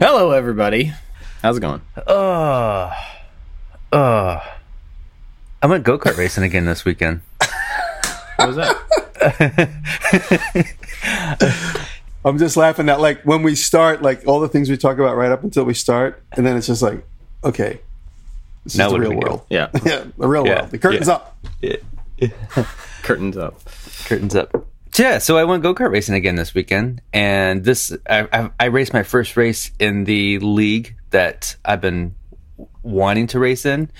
Hello, everybody. How's it going? Uh, uh, I went go kart racing again this weekend. What was that? I'm just laughing at like when we start, like all the things we talk about right up until we start, and then it's just like, okay, this Now is the real world. Yeah. yeah, the real Yeah. world. The curtain's Yeah. up. Curtains up. Curtains up. Yeah, so I went go kart racing again this weekend, and this I, I, I raced my first race in the league that I've been wanting to race in.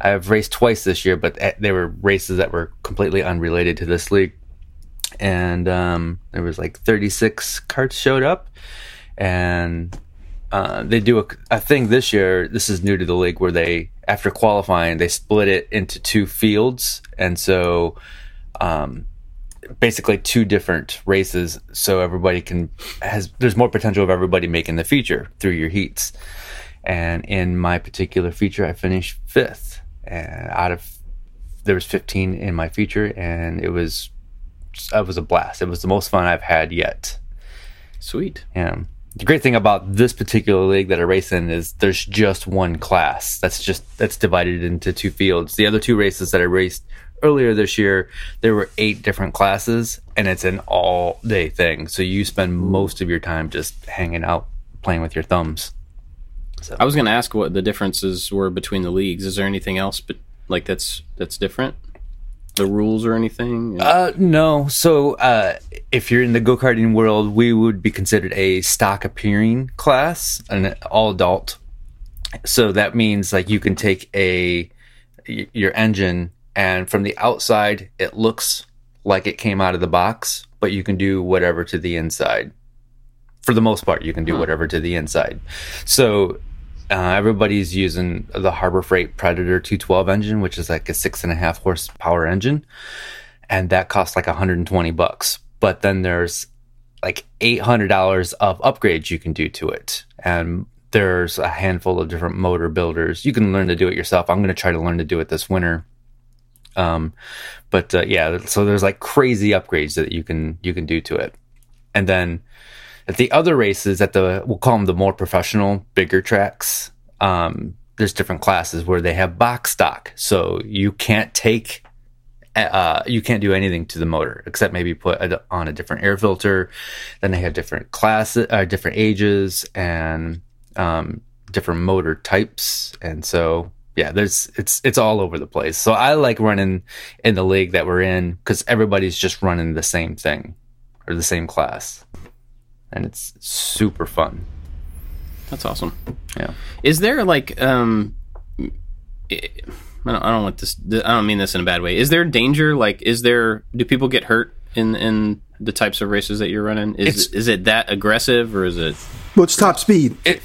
I've raced twice this year, but eh, they were races that were completely unrelated to this league. And um, there was like 36 carts showed up, and uh, they do a, a thing this year. This is new to the league where they, after qualifying, they split it into two fields, and so um, basically two different races, so everybody can has there's more potential of everybody making the feature through your heats. And in my particular feature, I finished fifth, and out of there was 15 in my feature, and it was it was a blast. It was the most fun I've had yet. Sweet. Yeah. The great thing about this particular league that I race in is there's just one class. That's just that's divided into two fields. The other two races that I raced earlier this year, there were eight different classes, and it's an all day thing. So you spend most of your time just hanging out, playing with your thumbs. I was going to ask what the differences were between the leagues. Is there anything else, but like that's that's different? The rules or anything? Uh, no. So, uh, if you're in the go karting world, we would be considered a stock appearing class, an all adult. So that means like you can take a your engine, and from the outside, it looks like it came out of the box, but you can do whatever to the inside. For the most part, you can do whatever to the inside. So uh, everybody's using the Harbor Freight Predator 212 engine, which is like a six and a half horsepower engine, and that costs like 120 bucks. But then there's like $800 of upgrades you can do to it, and there's a handful of different motor builders. You can learn to do it yourself. I'm going to try to learn to do it this winter. Um, but uh, yeah, so there's like crazy upgrades that you can you can do to it, and then at the other races at the we'll call them the more professional bigger tracks um, there's different classes where they have box stock. So you can't take uh, you can't do anything to the motor except maybe put a, on a different air filter. Then they have different classes uh, different ages and um, different motor types. And so yeah there's it's it's all over the place so i like running in the league that we're in because everybody's just running the same thing or the same class and it's super fun. That's awesome. Yeah. Is there like um I don't, I don't want this I don't mean this in a bad way. Is there danger like is there do people get hurt in in the types of races that you're running? Is It's- is it that aggressive or is it What's top speed? It,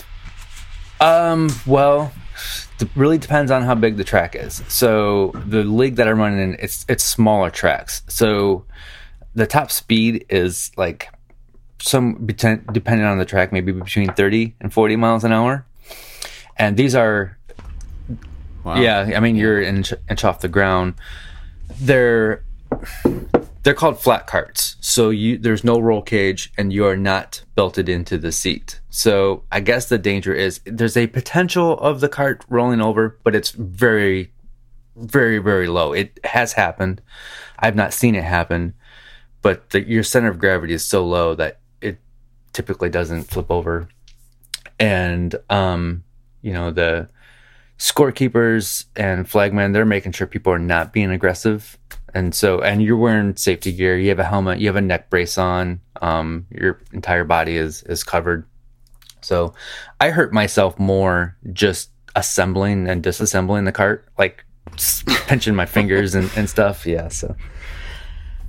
um, well, it really depends on how big the track is. So the league that I'm running in, it's it's smaller tracks. So the top speed is like some depending on the track, maybe between 30 and 40 miles an hour. And these are wow. Yeah, I mean you're an inch, inch off the ground. They're they're called flat carts. So you there's no roll cage and you are not belted into the seat. So I guess the danger is there's a potential of the cart rolling over, but it's very very very low. It has happened. I've not seen it happen, but the, your center of gravity is so low that it typically doesn't flip over. And um, you know the scorekeepers and flagmen they're making sure people are not being aggressive and so and you're wearing safety gear. You have a helmet. You have a neck brace on. Um, your entire body is is covered. So i hurt myself more just assembling and disassembling the cart like pinching my fingers and, and stuff. Yeah so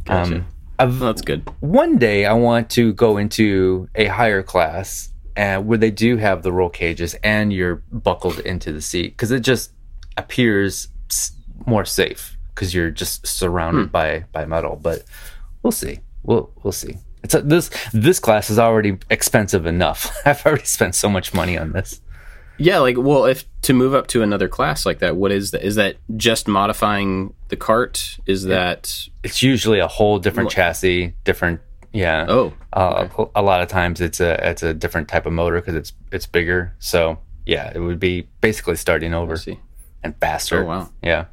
Gotcha. um I've, that's good. one day I want to go into a higher class and where they do have the roll cages and you're buckled into the seat because it just appears more safe because you're just surrounded by by metal. But we'll see. We'll we'll see. It's a, this this class is already expensive enough. I've already spent so much money on this. Yeah, like well, if to move up to another class like that, what is that? Is that just modifying the cart? Is that It's usually a whole different chassis, different Yeah. Oh, Uh, A lot of times it's a it's a different type of motor because it's it's bigger. So yeah, it would be basically starting over see. and faster. Oh, wow. Yeah.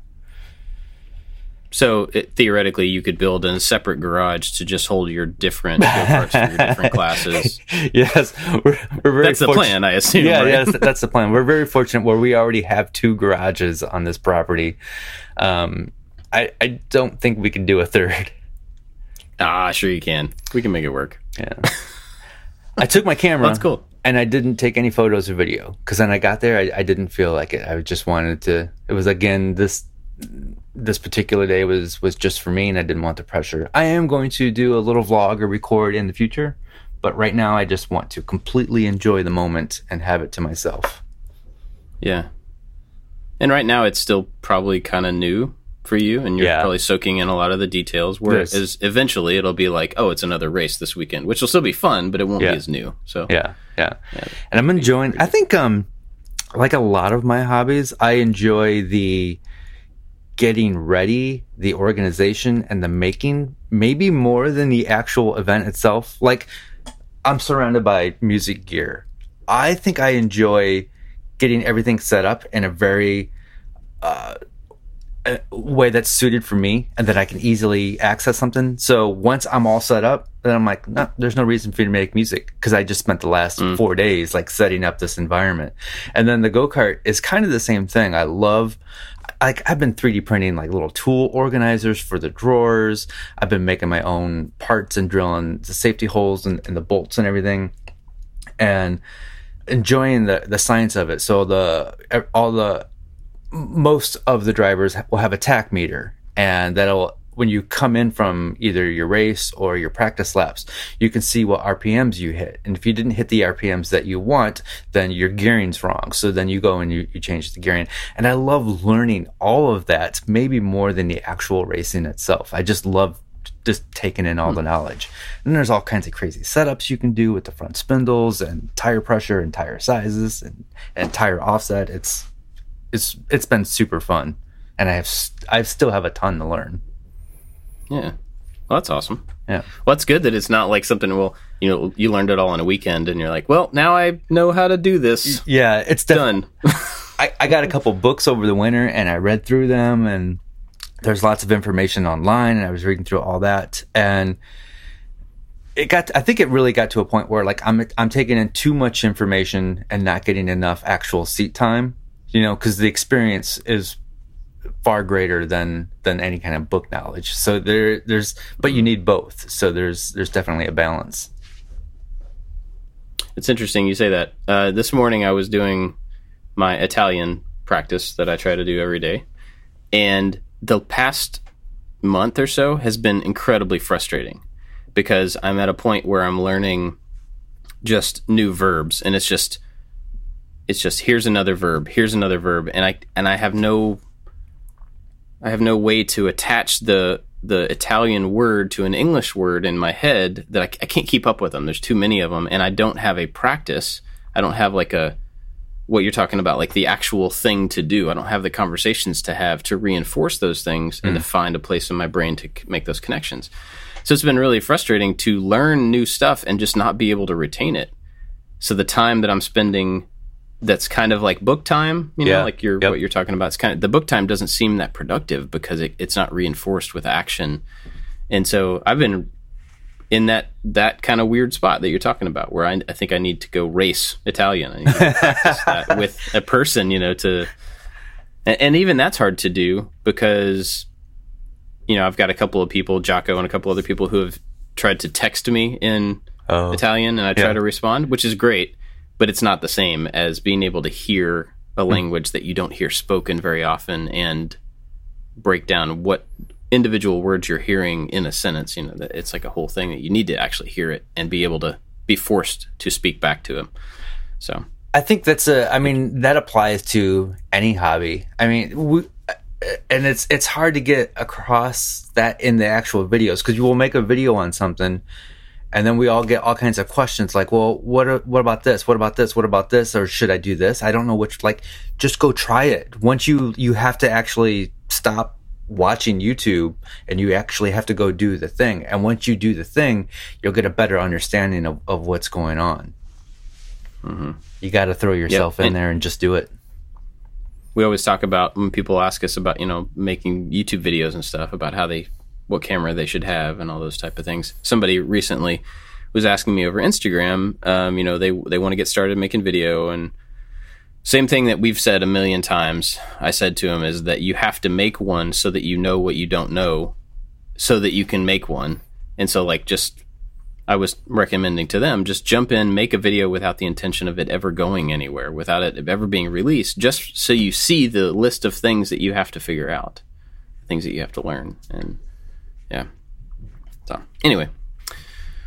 So it, theoretically, you could build a separate garage to just hold your different go-karts for your different classes. yes, we're, we're very That's the plan, I assume. Yeah, right? yes, that's the plan. We're very fortunate where we already have two garages on this property. Um, I I don't think we can do a third. Ah, sure you can. We can make it work. Yeah. I took my camera. That's cool. And I didn't take any photos or video because then I got there, I, I didn't feel like it. I just wanted to. It was again this this particular day was was just for me, and I didn't want the pressure. I am going to do a little vlog or record in the future, but right now I just want to completely enjoy the moment and have it to myself. Yeah. And right now, it's still probably kind of new for you, and you're Yeah. probably soaking in a lot of the details. Yes. Eventually, it'll be like, oh, it's another race this weekend, which will still be fun, but it won't Yeah. be as new. So Yeah, yeah. And I'm enjoying. I think um, like a lot of my hobbies, I enjoy the getting ready, the organization, and the making. Maybe more than the actual event itself. Like I'm surrounded by music gear. I think I enjoy getting everything set up in a very uh, a way that's suited for me and that I can easily access something. So once I'm all set up, then I'm like, no, there's no reason for you to make music because I just spent the last four days like setting up this environment. And then the go kart is kind of the same thing. I love. Like I've been 3D printing like little tool organizers for the drawers. I've been making my own parts and drilling the safety holes and, and the bolts and everything, and enjoying the the science of it. So the all the most of the drivers will have a tach meter and that'll when you come in from either your race or your practice laps you can see what rpms you hit. And if you didn't hit the rpms that you want then your gearing's wrong. So then you go and you, you change the gearing. And i love learning all of that maybe more than the actual racing itself. I just love just taking in all the hmm. knowledge. And there's all kinds of crazy setups you can do with the front spindles and tire pressure and tire sizes and, and tire offset. It's it's it's been super fun, and I have st- I still have a ton to learn. Yeah. Well, that's awesome. Yeah, Well, it's good that it's not like something. Well, you know, you learned it all in a weekend, and you're like, well, now I know how to do this. yeah, it's def- Done. I, I got a couple books over the winter, and I read through them, and there's lots of information online, and I was reading through all that, and it got. I think it really got to a point where like I'm I'm taking in too much information and not getting enough actual seat time. You know, because the experience is far greater than than any kind of book knowledge. So there there's but you need both. So there's there's definitely a balance. It's interesting you say that. Uh, this morning I was doing my Italian practice that I try to do every day, and the past month or so has been incredibly frustrating because I'm at a point where I'm learning just new verbs, and it's just it's just here's another verb, here's another verb, and I and I have no I have no way to attach the the Italian word to an English word in my head that I, I can't keep up with them. There's too many of them, and I don't have a practice. I don't have like a what you're talking about, like the actual thing to do. I don't have the conversations to have to reinforce those things and to mm. find a place in my brain to c- make those connections. So it's been really frustrating to learn new stuff and just not be able to retain it. So the time that I'm spending that's kind of like book time, you know, Yeah. like you're Yep. what you're talking about. It's kind of the book time doesn't seem that productive because it, it's not reinforced with action. And so I've been in that that kind of weird spot that you're talking about, where I, I think I need to go race Italian. I need to practice that with a person, you know, to and, and even that's hard to do because you know I've got a couple of people, Jocko and a couple other people who have tried to text me in Oh, Italian, and I try Yeah. to respond, which is great, but it's not the same as being able to hear a hmm. language that you don't hear spoken very often and break down what individual words you're hearing in a sentence. You know, it's like a whole thing that you need to actually hear it and be able to be forced to speak back to them. So I think that's a. I mean, that applies to any hobby. I mean, we, and it's it's hard to get across that in the actual videos because you will make a video on something, and then we all get all kinds of questions like, "Well, what are, what about this? What about this? What about this? Or should I do this? I don't know which." Like, just go try it. Once you you have to actually stop watching YouTube and you actually have to go do the thing. And once you do the thing, you'll get a better understanding of, of what's going on. Mm-hmm. You got to throw yourself in and- there and just do it. we always talk about when people ask us about you know making YouTube videos and stuff about how they what camera they should have and all those type of things. Somebody recently was asking me over Instagram, um, you know, they they want to get started making video and same thing that we've said a million times. I said to him is that you have to make one so that you know what you don't know, so that you can make one. And so like just I was recommending to them just jump in, make a video without the intention of it ever going anywhere, without it ever being released, just so you see the list of things that you have to figure out, things that you have to learn. And yeah. So, anyway, well,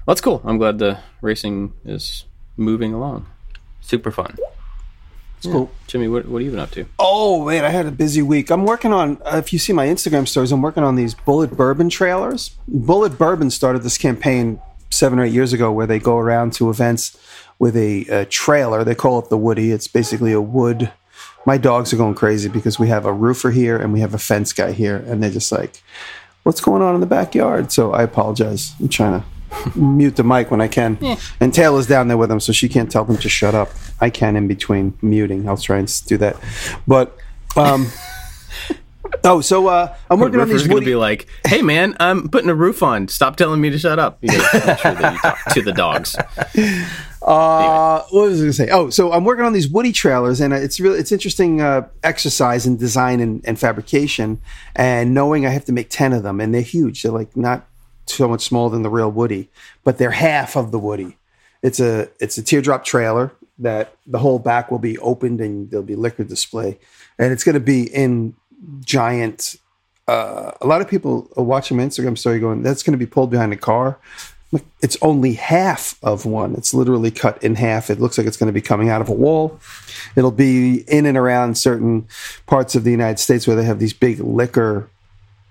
that's cool. I'm glad the racing is moving along. Super fun. It's cool. Jimmy, what, what have you been up to? Oh man, I had a busy week. I'm working on. Uh, if you see my Instagram stories, I'm working on these Bulleit Bourbon trailers. Bulleit Bourbon started this campaign seven or eight years ago, where they go around to events with a, a trailer. They call it the Woody. It's basically a wood. My dogs are going crazy because we have a roofer here and we have a fence guy here, and they're just like, "What's going on in the backyard?" So I apologize. I'm trying to mute the mic when I can. And Taylor's down there with them, so she can't tell them to shut up. I can in between muting. I'll try and do that. But um, oh, so uh, I'm working on Roofer's these going to be like, "Hey, man, I'm putting a roof on. Stop telling me to shut up." You gotta make sure that you talk to the dogs. Uh, what was I going to say? Oh, so I'm working on these Woody trailers, and it's really it's interesting uh, exercise in design and, and fabrication, and knowing I have to make ten of them, and they're huge. They're like not so much smaller than the real Woody, but they're half of the Woody. It's a it's a teardrop trailer that the whole back will be opened and there'll be liquor display, and it's going to be in giant. Uh, a lot of people watching my Instagram story going, "That's going to be pulled behind a car." It's only half of one. It's literally cut in half. It looks like it's going to be coming out of a wall. It'll be in and around certain parts of the United States where they have these big liquor,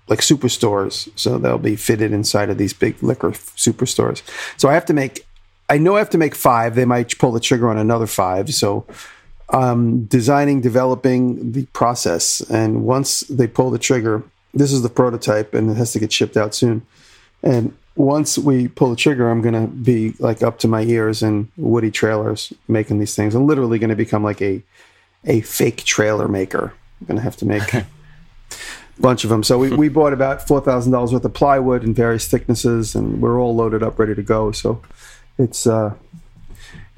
like superstores. So they'll be fitted inside of these big liquor superstores. So I have to make, I know I have to make five. They might pull the trigger on another five. So um, designing, developing the process. And once they pull the trigger, this is the prototype and it has to get shipped out soon. And once we pull the trigger, I'm going to be like up to my ears in Woody trailers making these things. I'm literally going to become like a a fake trailer maker. I'm going to have to make a bunch of them. So we, we bought about four thousand dollars worth of plywood in various thicknesses, and we're all loaded up, ready to go. So it's uh,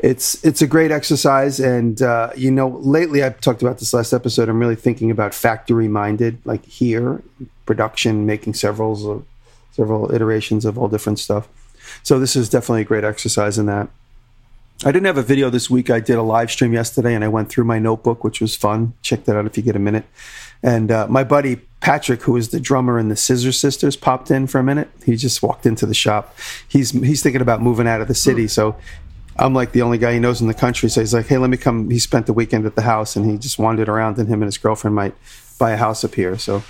it's it's a great exercise, and uh, you know, lately I've talked about this last episode. I'm really thinking about factory minded, like here, production, making several several iterations of all different stuff. So this is definitely a great exercise in that. I didn't have a video this week. I did a live stream yesterday, and I went through my notebook, which was fun. Check that out if you get a minute. And uh, my buddy Patrick, who is the drummer in the Scissor Sisters, popped in for a minute. He just walked into the shop. He's he's thinking about moving out of the city, so I'm like the only guy he knows in the country. So he's like, "Hey, let me come." He spent the weekend at the house, and he just wandered around. And him and his girlfriend might buy a house up here. So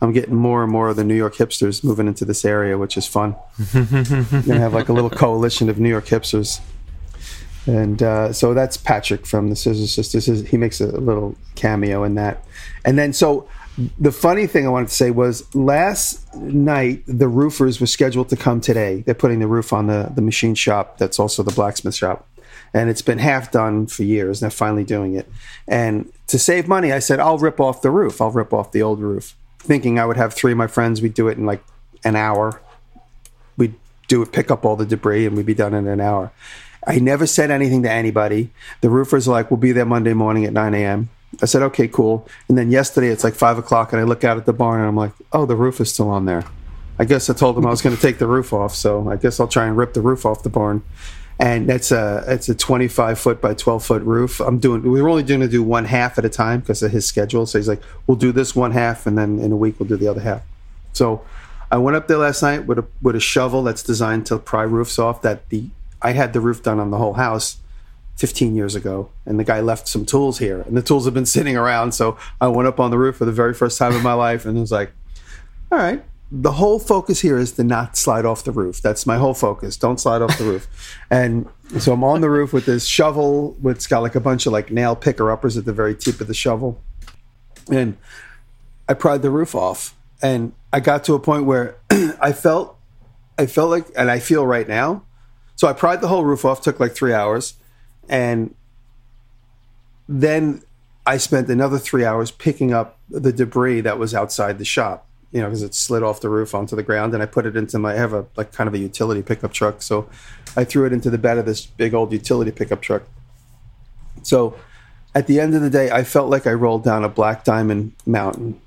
I'm getting more and more of the New York hipsters moving into this area, which is fun. gonna have like a little coalition of New York hipsters. And uh, so that's Patrick from the Scissor Sisters. He makes a little cameo in that. And then, so the funny thing I wanted to say was last night, the roofers were scheduled to come today. They're putting the roof on the, the machine shop that's also the blacksmith shop. And it's been half done for years. And they're finally doing it. And to save money, I said, I'll rip off the roof. I'll rip off the old roof. Thinking I would have three of my friends. We'd do it in like an hour we'd do it, pick up all the debris, and we'd be done in an hour. I never said anything to anybody. The roofers are like, "We'll be there Monday morning at 9 a.m." I said, "Okay, cool." And then yesterday, it's like five o'clock, and I look out at the barn, and I'm like, "Oh, the roof is still on there." I guess I told them I was going to take the roof off, so I guess I'll try and rip the roof off the barn. And that's a it's a 25 foot by 12 foot roof. I'm doing. We were only going to do one half at a time because of his schedule. So he's like, "We'll do this one half, and then in a week we'll do the other half." So I went up there last night with a with a shovel that's designed to pry roofs off. That the I had the roof done on the whole house 15 years ago, and the guy left some tools here, and the tools have been sitting around. So I went up on the roof for the very first time in my life, and it was like, all right. The whole focus here is to not slide off the roof. That's my whole focus. Don't slide off the roof. And so I'm on the roof with this shovel. It's got like a bunch of like nail picker uppers at the very tip of the shovel, and I pried the roof off and I got to a point where I felt, I felt like, and I feel right now. So I pried the whole roof off. Took like three hours, and then I spent another three hours picking up the debris that was outside the shop. You know, because it slid off the roof onto the ground, and I put it into my. I have a like kind of a utility pickup truck, so I threw it into the bed of this big old utility pickup truck. So, at the end of the day, I felt like I rolled down a black diamond mountain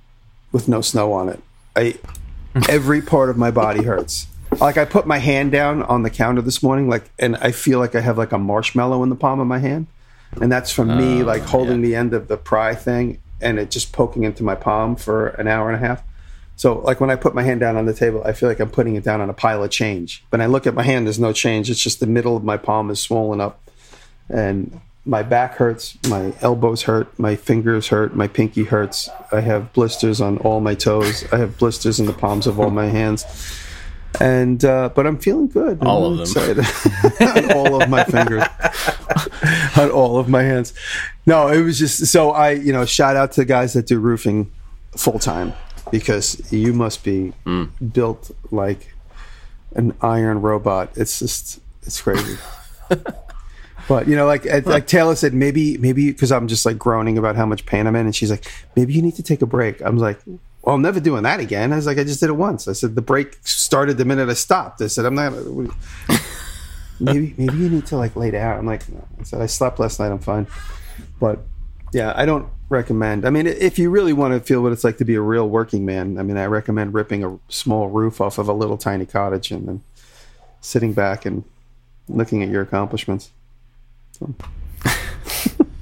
with no snow on it. I every part of my body hurts. Like I put my hand down on the counter this morning, like, and I feel like I have like a marshmallow in the palm of my hand, and that's from me oh, like holding the end of the pry thing and it just poking into my palm for an hour and a half. So, like when I put my hand down on the table, I feel like I'm putting it down on a pile of change. But I look at my hand, there's no change. It's just the middle of my palm is swollen up, and my back hurts, my elbows hurt, my fingers hurt, my pinky hurts. I have blisters on all my toes. I have blisters in the palms of all my hands. And uh, but I'm feeling good. I'm All of them. on all of my fingers, on all of my hands. No, it was just so I, you know, shout out to the guys that do roofing full time because you must be built like an iron robot. It's just it's crazy. But you know, like like Taylor said, maybe maybe because I'm just like groaning about how much pain I'm in, and she's like, maybe you need to take a break. I'm like, well, I'm never doing that again. I was like, I just did it once. I said the break started the minute I stopped. I said I'm not. Maybe maybe you need to like lay down. I'm like, no. I said I slept last night. I'm fine. But yeah, I don't recommend. I mean, if you really want to feel what it's like to be a real working man, I mean, I recommend ripping a small roof off of a little tiny cottage and then sitting back and looking at your accomplishments. So.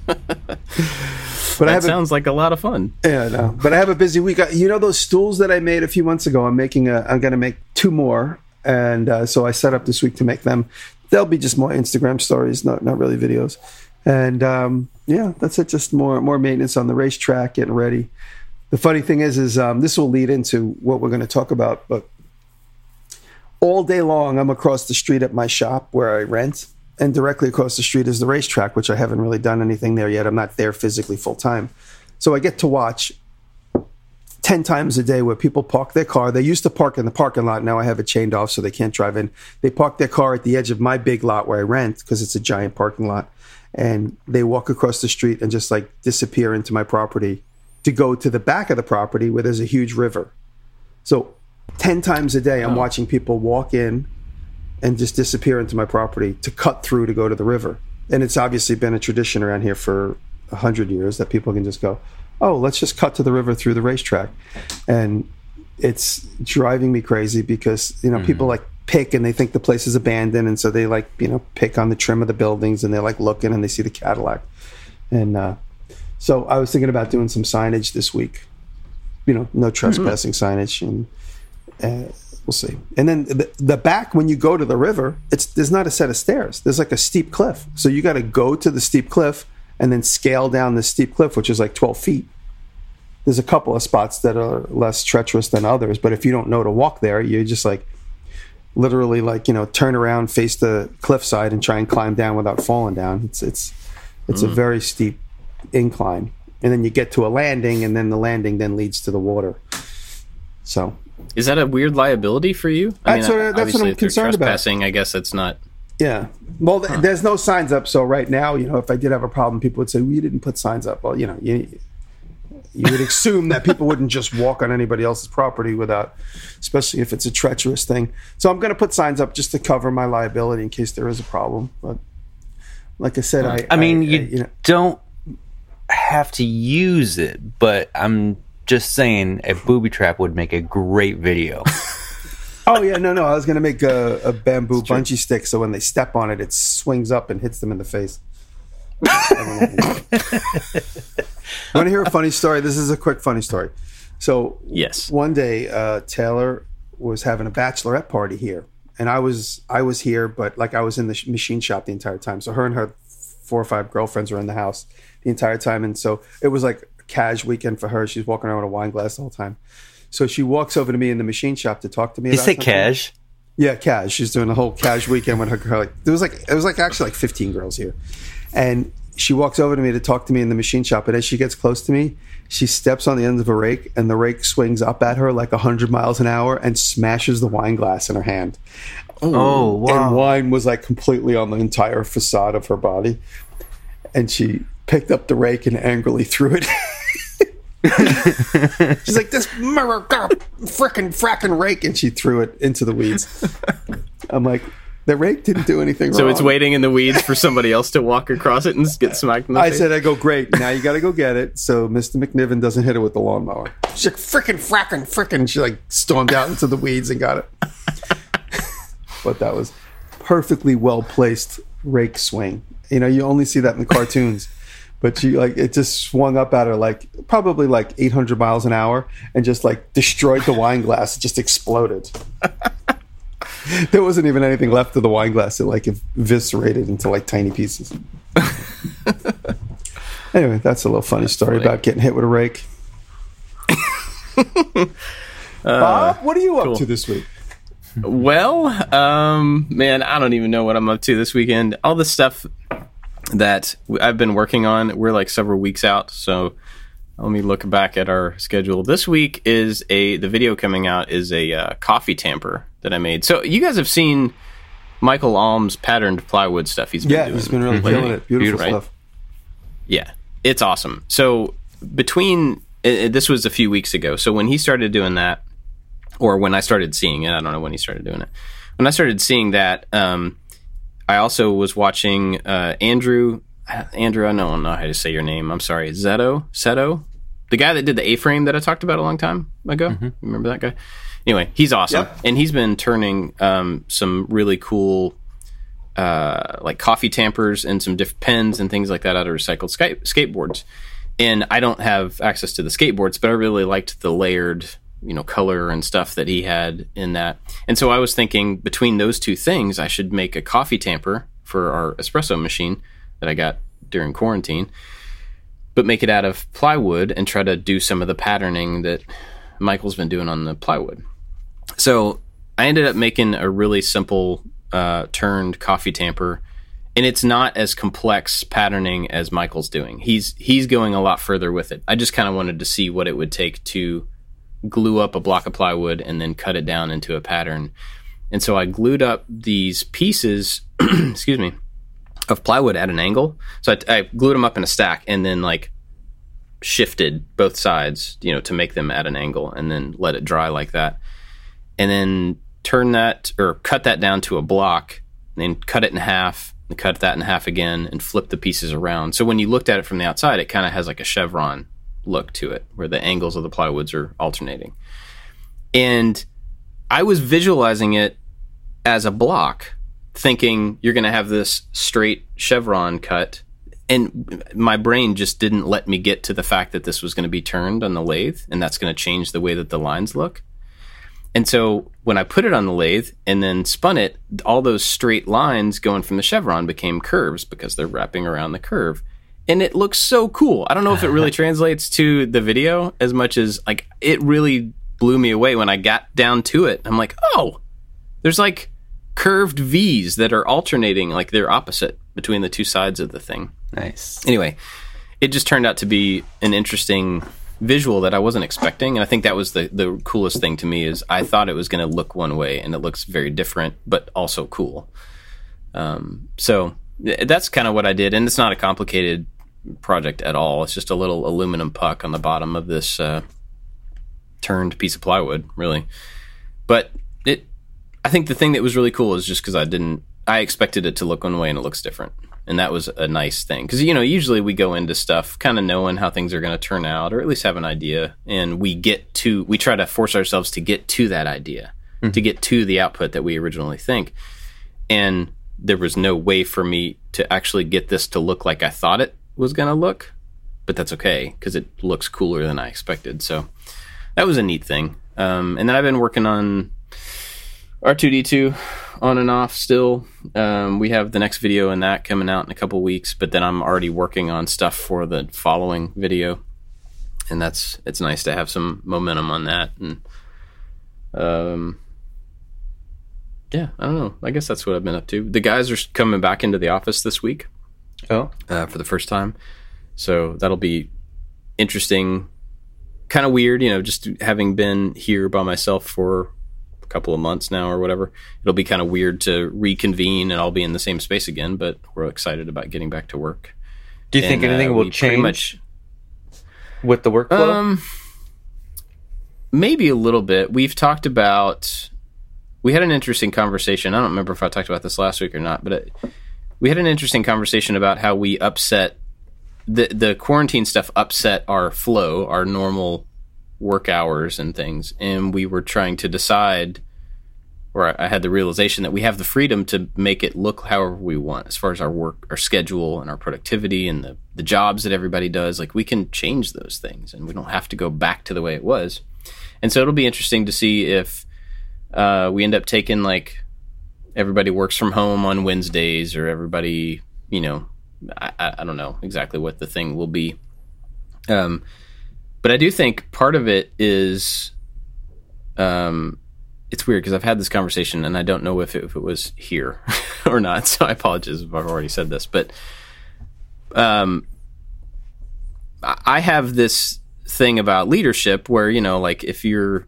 but I That have a, sounds like a lot of fun. yeah, no. But I have a busy week. You know those stools that I made a few months ago. I'm making a. I'm going to make two more, and uh, so I set up this week to make them. They'll be just more Instagram stories, not not really videos. And um, yeah, that's it. Just more more maintenance on the racetrack, getting ready. The funny thing is, is um, this will lead into what we're going to talk about. But all day long, I'm across the street at my shop where I rent, and directly across the street is the racetrack, which I haven't really done anything there yet. I'm not there physically full time, so I get to watch 10 times a day where people park their car. They used to park in the parking lot. Now I have it chained off so they can't drive in. They park their car at the edge of my big lot where I rent because it's a giant parking lot. And they walk across the street and just like disappear into my property to go to the back of the property where there's a huge river. So 10 times a day, I'm oh. watching people walk in and just disappear into my property to cut through to go to the river. And it's obviously been a tradition around here for a hundred years that people can just go, oh, let's just cut to the river through the racetrack. And it's driving me crazy because, you know, people like pick and they think the place is abandoned. And so they like, you know, pick on the trim of the buildings and they're like looking and they see the Cadillac. And uh, so I was thinking about doing some signage this week, you know, no trespassing signage. And uh, we'll see. And then the, the back when you go to the river, it's there's not a set of stairs. There's like a steep cliff. So you got to go to the steep cliff and then scale down the steep cliff, which is like 12 feet. There's a couple of spots that are less treacherous than others, but if you don't know to walk there, you're just like literally like you know turn around, face the cliffside, and try and climb down without falling down. It's it's it's a mm. very steep incline, and then you get to a landing, and then the landing then leads to the water. So Is that a weird liability for you? That's what- that's what obviously I'm if they're concerned about. trespassing, I guess that's not. Yeah. Well, th- there's no signs up. So right now, you know, if I did have a problem, people would say, "We didn't put signs up." Well, you know, you you would assume that people wouldn't just walk on anybody else's property without, especially if it's a treacherous thing. So I'm going to put signs up just to cover my liability in case there is a problem. But like I said, I I mean, I- you, I- you know, don't have to use it, but I'm just saying a booby trap would make a great video. oh yeah, no, no, I was going to make a, a bamboo bungee stick so when they step on it, it swings up and hits them in the face. I Want to hear a funny story? This is a quick funny story. So Yes. one day uh, Taylor was having a bachelorette party here, and I was I was here, but like I was in the sh- machine shop the entire time. So her and her four or five girlfriends were in the house the entire time, and so it was like a cash weekend for her. She's walking around with a wine glass all the whole time. So she walks over to me in the machine shop to talk to me. You about say something. cash? Yeah, cash. She's doing a whole cash weekend with her girl. Like, there was like it was like actually like 15 girls here, and she walks over to me to talk to me in the machine shop, and as she gets close to me, she steps on the end of a rake, and the rake swings up at her like hundred miles an hour and smashes the wine glass in her hand. Oh, wow. And wine was like completely on the entire facade of her body, and she picked up the rake and angrily threw it. She's like, "This frickin' fracking rake," and she threw it into the weeds. I'm like, the rake didn't do anything wrong. So wrong. it's waiting in the weeds for somebody else to walk across it and get smacked in the I face. said, I go, great. Now you got to go get it. So Mr. McNiven doesn't hit it with the lawnmower. She's like, frickin', frackin', frickin'. She like stormed out into the weeds and got it. but that was perfectly well placed rake swing. You know, you only see that in the cartoons. But she like it just swung up at her like probably like 800 miles an hour and just like destroyed the wine glass. It just exploded. there wasn't even anything left of the wine glass. It like eviscerated into like tiny pieces. anyway, that's a little funny story funny. about getting hit with a rake. Bob, what are you up cool. to this week? Well, um, man, I don't even know what I'm up to this weekend. All the stuff that I've been working on, we're like several weeks out. So let me look back at our schedule. This week is a the video coming out is a uh, coffee tamper that I made. So you guys have seen Michael Alm's patterned plywood stuff. He's been Yeah, doing he's been really lately. killing it. Beautiful Right? stuff. Yeah, it's awesome. So between uh, this was a few weeks ago. So when he started doing that, or when I started seeing it, I don't know when he started doing it. When I started seeing that, um, I also was watching uh, Andrew. Andrew, I don't know how to say your name. I'm sorry, Zeto, Seto, the guy that did the A-frame that I talked about a long time ago. Remember that guy? Anyway, he's awesome, Yep. and he's been turning um, some really cool uh, like coffee tampers and some different pens and things like that out of recycled sky- skateboards. And I don't have access to the skateboards, but I really liked the layered, you know, color and stuff that he had in that. And so I was thinking between those two things, I should make a coffee tamper for our espresso machine that I got during quarantine, but make it out of plywood and try to do some of the patterning that Michael's been doing on the plywood. So I ended up making a really simple uh, turned coffee tamper, and it's not as complex patterning as Michael's doing. He's he's going a lot further with it. I just kind of wanted to see what it would take to glue up a block of plywood and then cut it down into a pattern. And so I glued up these pieces, excuse me, of plywood at an angle. So I, I glued them up in a stack and then like shifted both sides, you know, to make them at an angle and then let it dry like that. And then turn that or cut that down to a block, then cut it in half, and cut that in half again, and flip the pieces around. So when you looked at it from the outside, it kind of has like a chevron look to it, where the angles of the plywoods are alternating. And I was visualizing it as a block, thinking you're going to have this straight chevron cut. And my brain just didn't let me get to the fact that this was going to be turned on the lathe, and that's going to change the way that the lines look. And so when I put it on the lathe and then spun it, all those straight lines going from the chevron became curves because they're wrapping around the curve. And it looks so cool. I don't know if it really translates to the video as much as like it really blew me away when I got down to it. I'm like, oh, there's like curved V's that are alternating, like they're opposite between the two sides of the thing Nice. anyway, it just turned out to be an interesting visual that I wasn't expecting, and I think that was the the coolest thing to me is I thought it was going to look one way, and it looks very different, but also cool. Um, so th- that's kind of what I did, and it's not a complicated project at all. It's just a little aluminum puck on the bottom of this uh, turned piece of plywood, really. But it, I think the thing that was really cool is just because I didn't, I expected it to look one way, and it looks different. And that was a nice thing. Because you know usually we go into stuff kind of knowing how things are going to turn out or at least have an idea. And we get to we try to force ourselves to get to that idea to get to the output that we originally think. And there was no way for me to actually get this to look like i thought it was going to look but that's okay because it looks cooler than i expected so that was a neat thing um, and then i've been working on R2D2 on and off still. Um, we have the next video in that coming out in a couple weeks, but then I'm already working on stuff for the following video. And that's it's nice to have some momentum on that and um yeah, I don't know. I guess that's what I've been up to. The guys are coming back into the office this week. Oh, uh, for the first time. So that'll be interesting. Kind of weird, you know, just having been here by myself for a couple of months now or whatever. It'll be kind of weird to reconvene and I'll be in the same space again, but we're excited about getting back to work. do you think And, uh, anything we will change much- with the workflow? Um, maybe a little bit. We've talked about. We had an interesting conversation. I don't remember if I talked about this last week or not, but it, we had an interesting conversation about how we upset the the quarantine stuff. Upset our flow, our normal work hours and things, and we were trying to decide. Or I- had the realization that we have the freedom to make it look however we want, as far as our work, our schedule, and our productivity, and the the jobs that everybody does. Like we can change those things, and we don't have to go back to the way it was. And so it'll be interesting to see if uh, we end up taking like everybody works from home on Wednesdays, or everybody, you know, I, I don't know exactly what the thing will be. Um, but I do think part of it is, um, it's weird because I've had this conversation and I don't know if it, if it was here or not. So I apologize if I've already said this, but um, I have this thing about leadership where you know, like if you're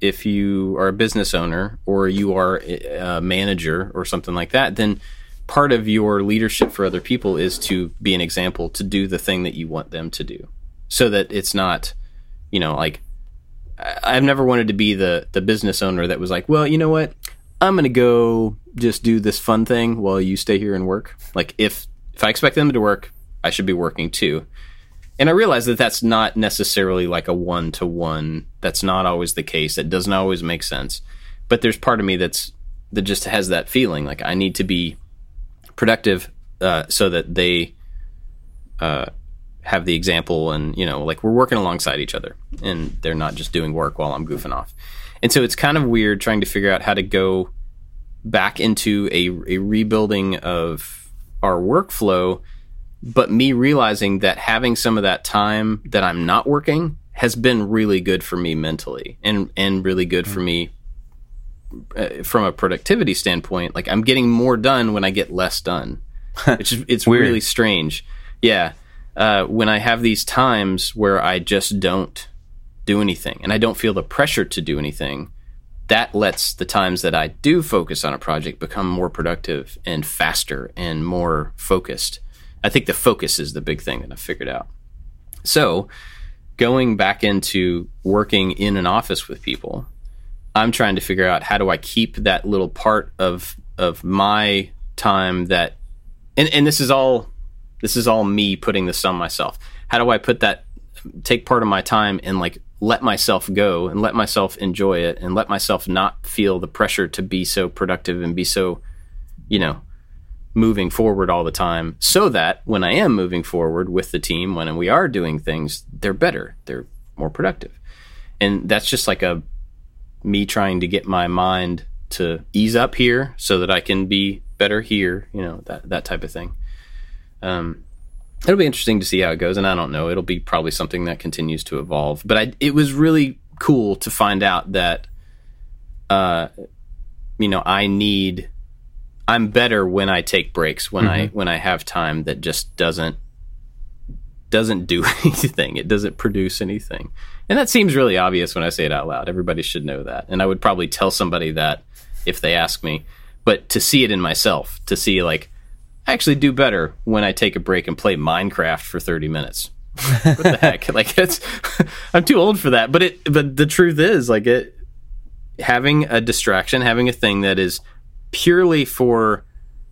if you are a business owner or you are a manager or something like that, then part of your leadership for other people is to be an example to do the thing that you want them to do, so that it's not, you know, like I've never wanted to be the the business owner that was like, well, you know what, I'm gonna go just do this fun thing while you stay here and work. Like if if I expect them to work, I should be working too. And I realize that that's not necessarily like a one to one. That's not always the case. That doesn't always make sense. But there's part of me that's that just has that feeling like I need to be productive uh, so that they uh, have the example and you know like we're working alongside each other and they're not just doing work while I'm goofing off. And so it's kind of weird trying to figure out how to go back into a, a rebuilding of our workflow but me realizing that having some of that time that I'm not working has been really good for me mentally and and really good for me uh, from a productivity standpoint like I'm getting more done when I get less done it's just, it's Weird. really strange yeah uh, when I have these times where I just don't do anything and I don't feel the pressure to do anything that lets the times that I do focus on a project become more productive and faster and more focused. I think the focus is the big thing that I figured out. So, going back into working in an office with people, I'm trying to figure out how do I keep that little part of of my time that and, and this is all this is all me putting this on myself. How do I put that take part of my time and like let myself go and let myself enjoy it and let myself not feel the pressure to be so productive and be so, you know, moving forward all the time so that when I am moving forward with the team, when we are doing things, they're better, they're more productive. And that's just like a me trying to get my mind to ease up here so that I can be better here, you know, that that type of thing. Um it'll be interesting to see how it goes and i don't know it'll be probably something that continues to evolve but I, it was really cool to find out that uh you know i need i'm better when i take breaks when i mm-hmm. when i have time that just doesn't doesn't do anything it doesn't produce anything and that seems really obvious when i say it out loud everybody should know that and i would probably tell somebody that if they ask me but to see it in myself to see like I actually do better when I take a break and play Minecraft for 30 minutes. what the heck? Like it's I'm too old for that. But it but the truth is like it having a distraction, having a thing that is purely for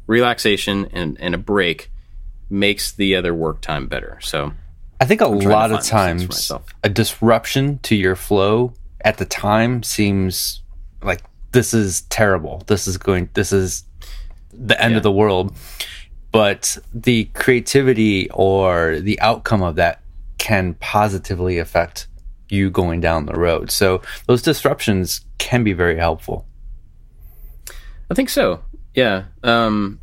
relaxation and, and a break makes the other work time better. So I think a lot of those things for times a disruption to your flow at the time seems like this is terrible. This is going. This is the end Yeah. of the world. But the creativity or the outcome of that can positively affect you going down the road. So those disruptions can be very helpful. I think so. Yeah. Um,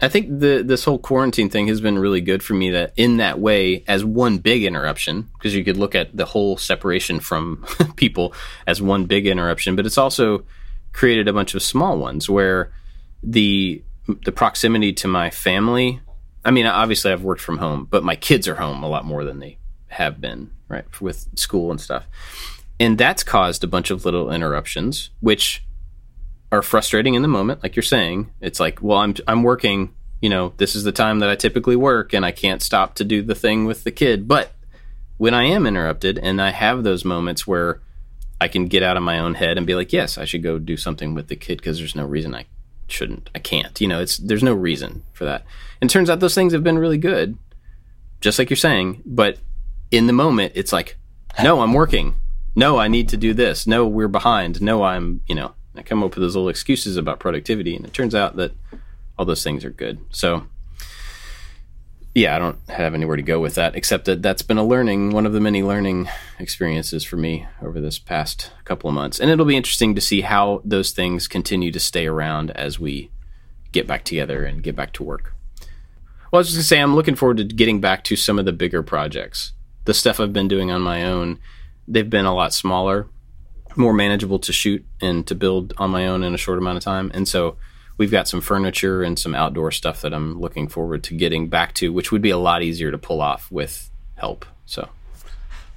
I think the this whole quarantine thing has been really good for me that in that way as one big interruption because you could look at the whole separation from people as one big interruption, but it's also created a bunch of small ones where the the proximity to my family I mean, obviously I've worked from home, but my kids are home a lot more than they have been, right, with school and stuff. And that's caused a bunch of little interruptions, which are frustrating in the moment, like you're saying. It's like, well, I'm I'm working, you know, this is the time that I typically work and I can't stop to do the thing with the kid. But when I am interrupted and I have those moments where I can get out of my own head and be like, yes, I should go do something with the kid because there's no reason I shouldn't. I can't. You know, it's there's no reason for that. And turns out those things have been really good, just like you're saying. But in the moment, it's like, no, I'm working. No, I need to do this. No, we're behind. No, I'm, you know, I come up with those little excuses about productivity. And it turns out that all those things are good. So, yeah, I don't have anywhere to go with that, except that that's been a learning, one of the many learning experiences for me over this past couple of months. And it'll be interesting to see how those things continue to stay around as we get back together and get back to work. Well, I was just going to say, I'm looking forward to getting back to some of the bigger projects. The stuff I've been doing on my own, they've been a lot smaller, more manageable to shoot and to build on my own in a short amount of time. And so, we've got some furniture and some outdoor stuff that I'm looking forward to getting back to, which would be a lot easier to pull off with help. So.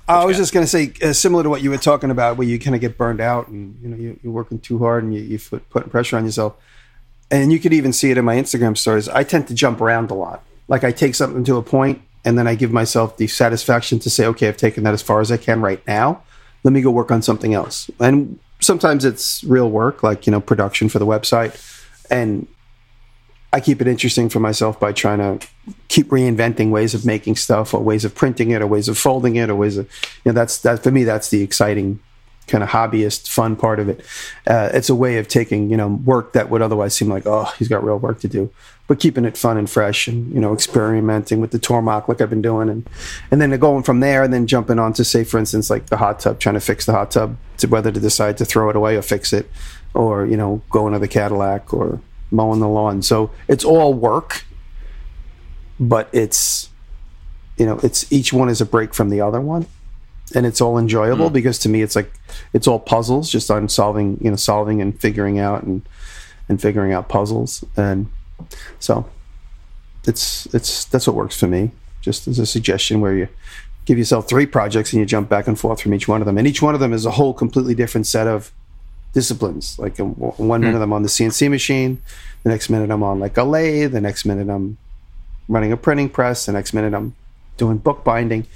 I was just going to say, uh, similar to what you were talking about, where you kind of get burned out and you know you, are working too hard and you, you put putting pressure on yourself. And you could even see it in my Instagram stories. I tend to jump around a lot. Like I take something to a point, and then I give myself the satisfaction to say, okay, I've taken that as far as I can right now. Let me go work on something else. And sometimes it's real work, like you know production for the website and I keep it interesting for myself by trying to keep reinventing ways of making stuff or ways of printing it or ways of folding it or ways of you know that's that for me that's the exciting kind of hobbyist fun part of it uh, it's a way of taking you know work that would otherwise seem like oh he's got real work to do but keeping it fun and fresh and you know experimenting with the Tormach like I've been doing and and then going from there and then jumping on to say for instance like the hot tub trying to fix the hot tub to whether to decide to throw it away or fix it or you know going to the Cadillac or mowing the lawn. So it's all work, but it's you know it's each one is a break from the other one, and it's all enjoyable mm. because to me it's like it's all puzzles, just on solving you know solving and figuring out and and figuring out puzzles, and so it's it's that's what works for me. Just as a suggestion where you give yourself three projects and you jump back and forth from each one of them, and each one of them is a whole completely different set of disciplines. Like um, one minute mm. I'm on the CNC machine, the next minute I'm on like a lathe, the next minute I'm running a printing press, the next minute I'm doing bookbinding,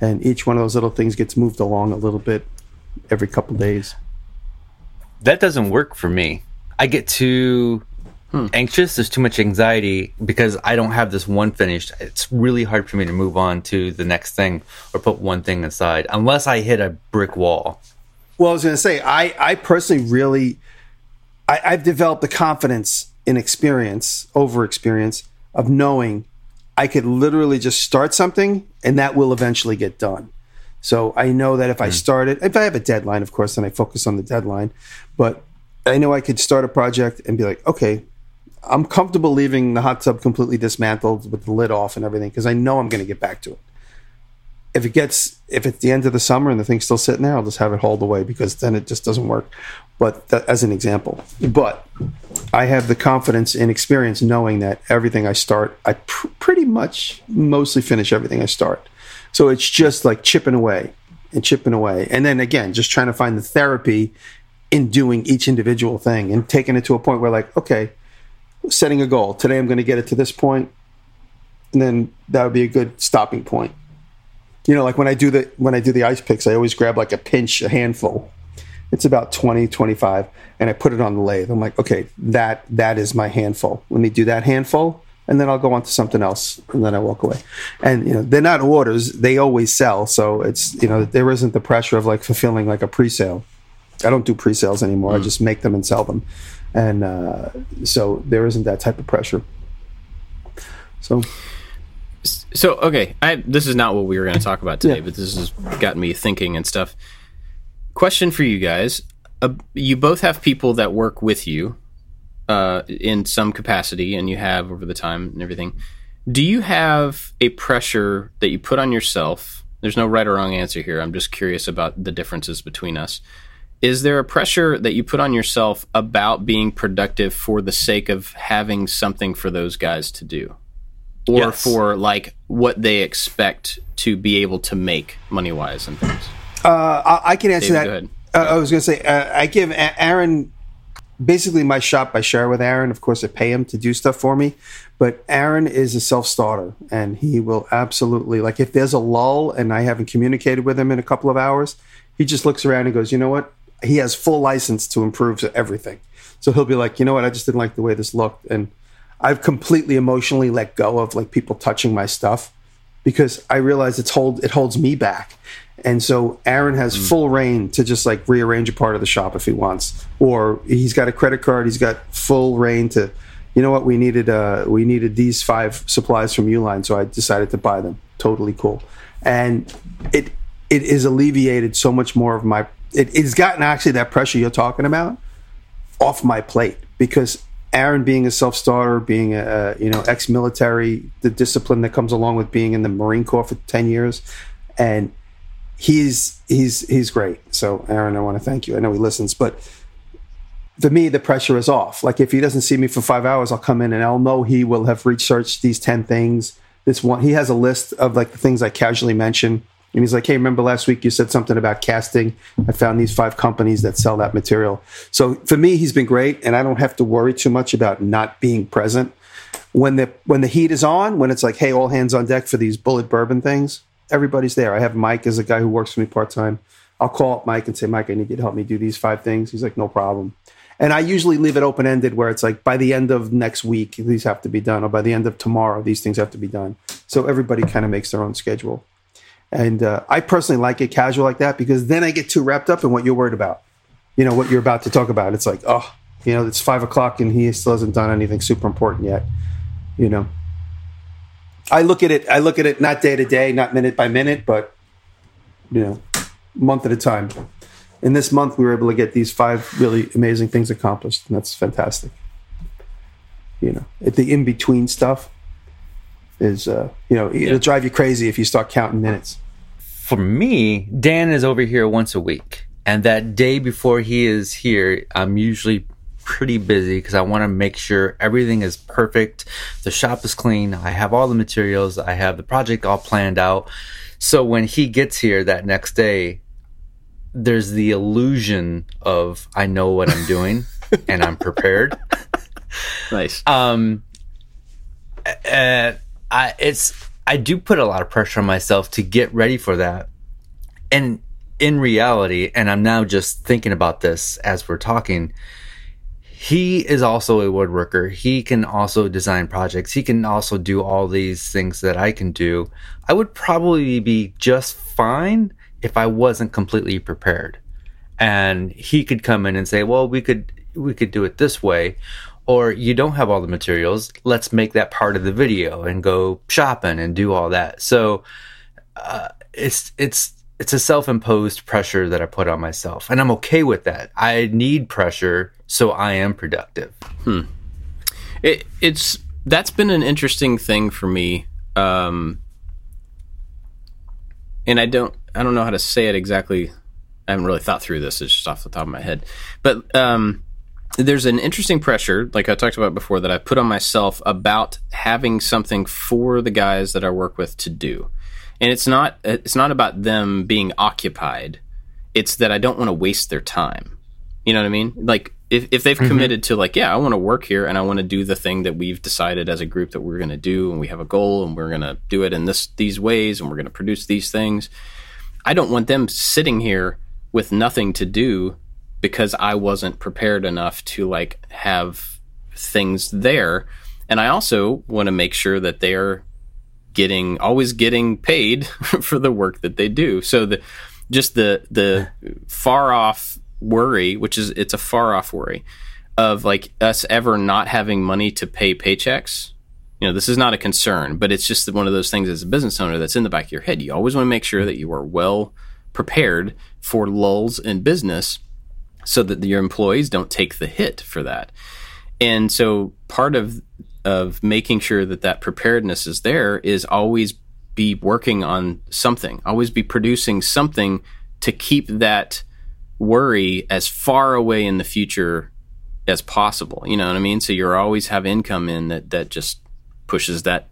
and each one of those little things gets moved along a little bit every couple days. That doesn't work for me. I get too hmm. anxious. There's too much anxiety because I don't have this one finished. It's really hard for me to move on to the next thing or put one thing aside unless I hit a brick wall. Well, I was going to say, I, I personally really, I, I've developed the confidence in experience, over experience, of knowing I could literally just start something and that will eventually get done. So I know that if I hmm. start it, if I have a deadline, of course, then I focus on the deadline. But I know I could start a project and be like, okay, I'm comfortable leaving the hot tub completely dismantled with the lid off and everything because I know I'm going to get back to it if it gets if it's the end of the summer and the thing's still sitting there, I'll just have it hauled away because then it just doesn't work. But that, as an example, but I have the confidence and experience knowing that everything I start, I pr- pretty much mostly finish everything I start. So it's just like chipping away and chipping away, and then again, just trying to find the therapy in doing each individual thing and taking it to a point where like, okay, setting a goal today, I'm going to get it to this point, and then that would be a good stopping point you know, like when I do the when I do the ice picks, I always grab like a pinch, a handful. It's about 20, 25, and I put it on the lathe. I'm like, okay, that that is my handful. Let me do that handful, and then I'll go on to something else, and then I walk away. And you know, they're not orders; they always sell. So it's you know, there isn't the pressure of like fulfilling like a pre-sale. I don't do pre-sales anymore. Mm. I just make them and sell them, and uh, so there isn't that type of pressure. So so okay, I this is not what we were going to talk about today, yeah. but this has gotten me thinking and stuff. Question for you guys: uh, You both have people that work with you uh, in some capacity, and you have over the time and everything. Do you have a pressure that you put on yourself? There's no right or wrong answer here. I'm just curious about the differences between us. Is there a pressure that you put on yourself about being productive for the sake of having something for those guys to do? or Yes. for like what they expect to be able to make money wise and things? Uh, I, I can answer David, that. Uh, I was going to say uh, I give A- Aaron basically my shop. I share with Aaron. Of course, I pay him to do stuff for me, but Aaron is a self starter, and he will absolutely like if there's a lull and I haven't communicated with him in a couple of hours, he just looks around and goes, you know what? He has full license to improve everything. So he'll be like, you know what? I just didn't like the way this looked, and I've completely emotionally let go of like people touching my stuff because I realize it's hold it holds me back. And so Aaron has full reign to just like rearrange a part of the shop if he wants, or he's got a credit card. He's got full reign to, you know what, we needed uh, we needed these five supplies from Uline, so I decided to buy them. Totally cool, and it it is alleviated so much more of my. It, it's gotten actually that pressure you're talking about off my plate because Aaron being a self-starter, being a you know ex-military, the discipline that comes along with being in the Marine Corps for ten years, and he's he's he's great. So Aaron, I want to thank you. I know he listens, but for me, the pressure is off. Like if he doesn't see me for five hours, I'll come in and I'll know he will have researched these ten things. This one, he has a list of like the things I casually mention. And he's like, hey, remember last week you said something about casting? I found these five companies that sell that material. So for me, he's been great, and I don't have to worry too much about not being present. When the when the heat is on, when it's like, hey, all hands on deck for these Bulleit Bourbon things, everybody's there. I have Mike as a guy who works for me part time. I'll call up Mike and say, Mike, I need you to help me do these five things. He's like, no problem. And I usually leave it open ended where it's like by the end of next week, these have to be done, or by the end of tomorrow, these things have to be done. So everybody kind of makes their own schedule. And uh, I personally like it casual like that because then I get too wrapped up in what you're worried about. You know, what you're about to talk about. It's like, oh, you know, it's five o'clock and he still hasn't done anything super important yet. You know, I look at it, I look at it not day to day, not minute by minute, but, you know, month at a time. In this month, we were able to get these five really amazing things accomplished, and that's fantastic. You know, at the in between stuff is, uh, you know, it'll drive you crazy if you start counting minutes. For me, Dan is over here once a week. And that day before he is here, I'm usually pretty busy because I want to make sure everything is perfect. The shop is clean. I have all the materials. I have the project all planned out. So when he gets here that next day, there's the illusion of I know what I'm doing and I'm prepared. Nice. Um, and I it's I do put a lot of pressure on myself to get ready for that, and in reality, and I'm now just thinking about this as we're talking. He is also a woodworker. He can also design projects. He can also do all these things that I can do. I would probably be just fine if I wasn't completely prepared. And he could come in and say, "Well, we could we could do it this way." or you don't have all the materials let's make that part of the video and go shopping and do all that so uh, it's it's it's a self-imposed pressure that i put on myself and i'm okay with that. I need pressure so i am productive. It, it's that's been an interesting thing for me um and i don't i don't know how to say it exactly. I haven't really thought through this it's just off the top of my head. But um there's an interesting pressure like i talked about before that i put on myself about having something for the guys that i work with to do and it's not it's not about them being occupied it's that i don't want to waste their time you know what I mean? Like if, if they've mm-hmm. committed to like, yeah, I want to work here and I want to do the thing that we've decided as a group that we're going to do and we have a goal and we're going to do it in this these ways and we're going to produce these things. I don't want them sitting here with nothing to do because I wasn't prepared enough to like have things there. And I also want to make sure that they're getting always getting paid for the work that they do. So the just the the far off worry, which is it's a far off worry of like us ever not having money to pay paychecks. You know, this is not a concern, but it's just one of those things as a business owner that's in the back of your head. You always want to make sure that you are well prepared for lulls in business so that your employees don't take the hit for that. And so part of of making sure that that preparedness is there is always be working on something, always be producing something to keep that worry as far away in the future as possible. You know what I mean? So you're always have income in that that just pushes that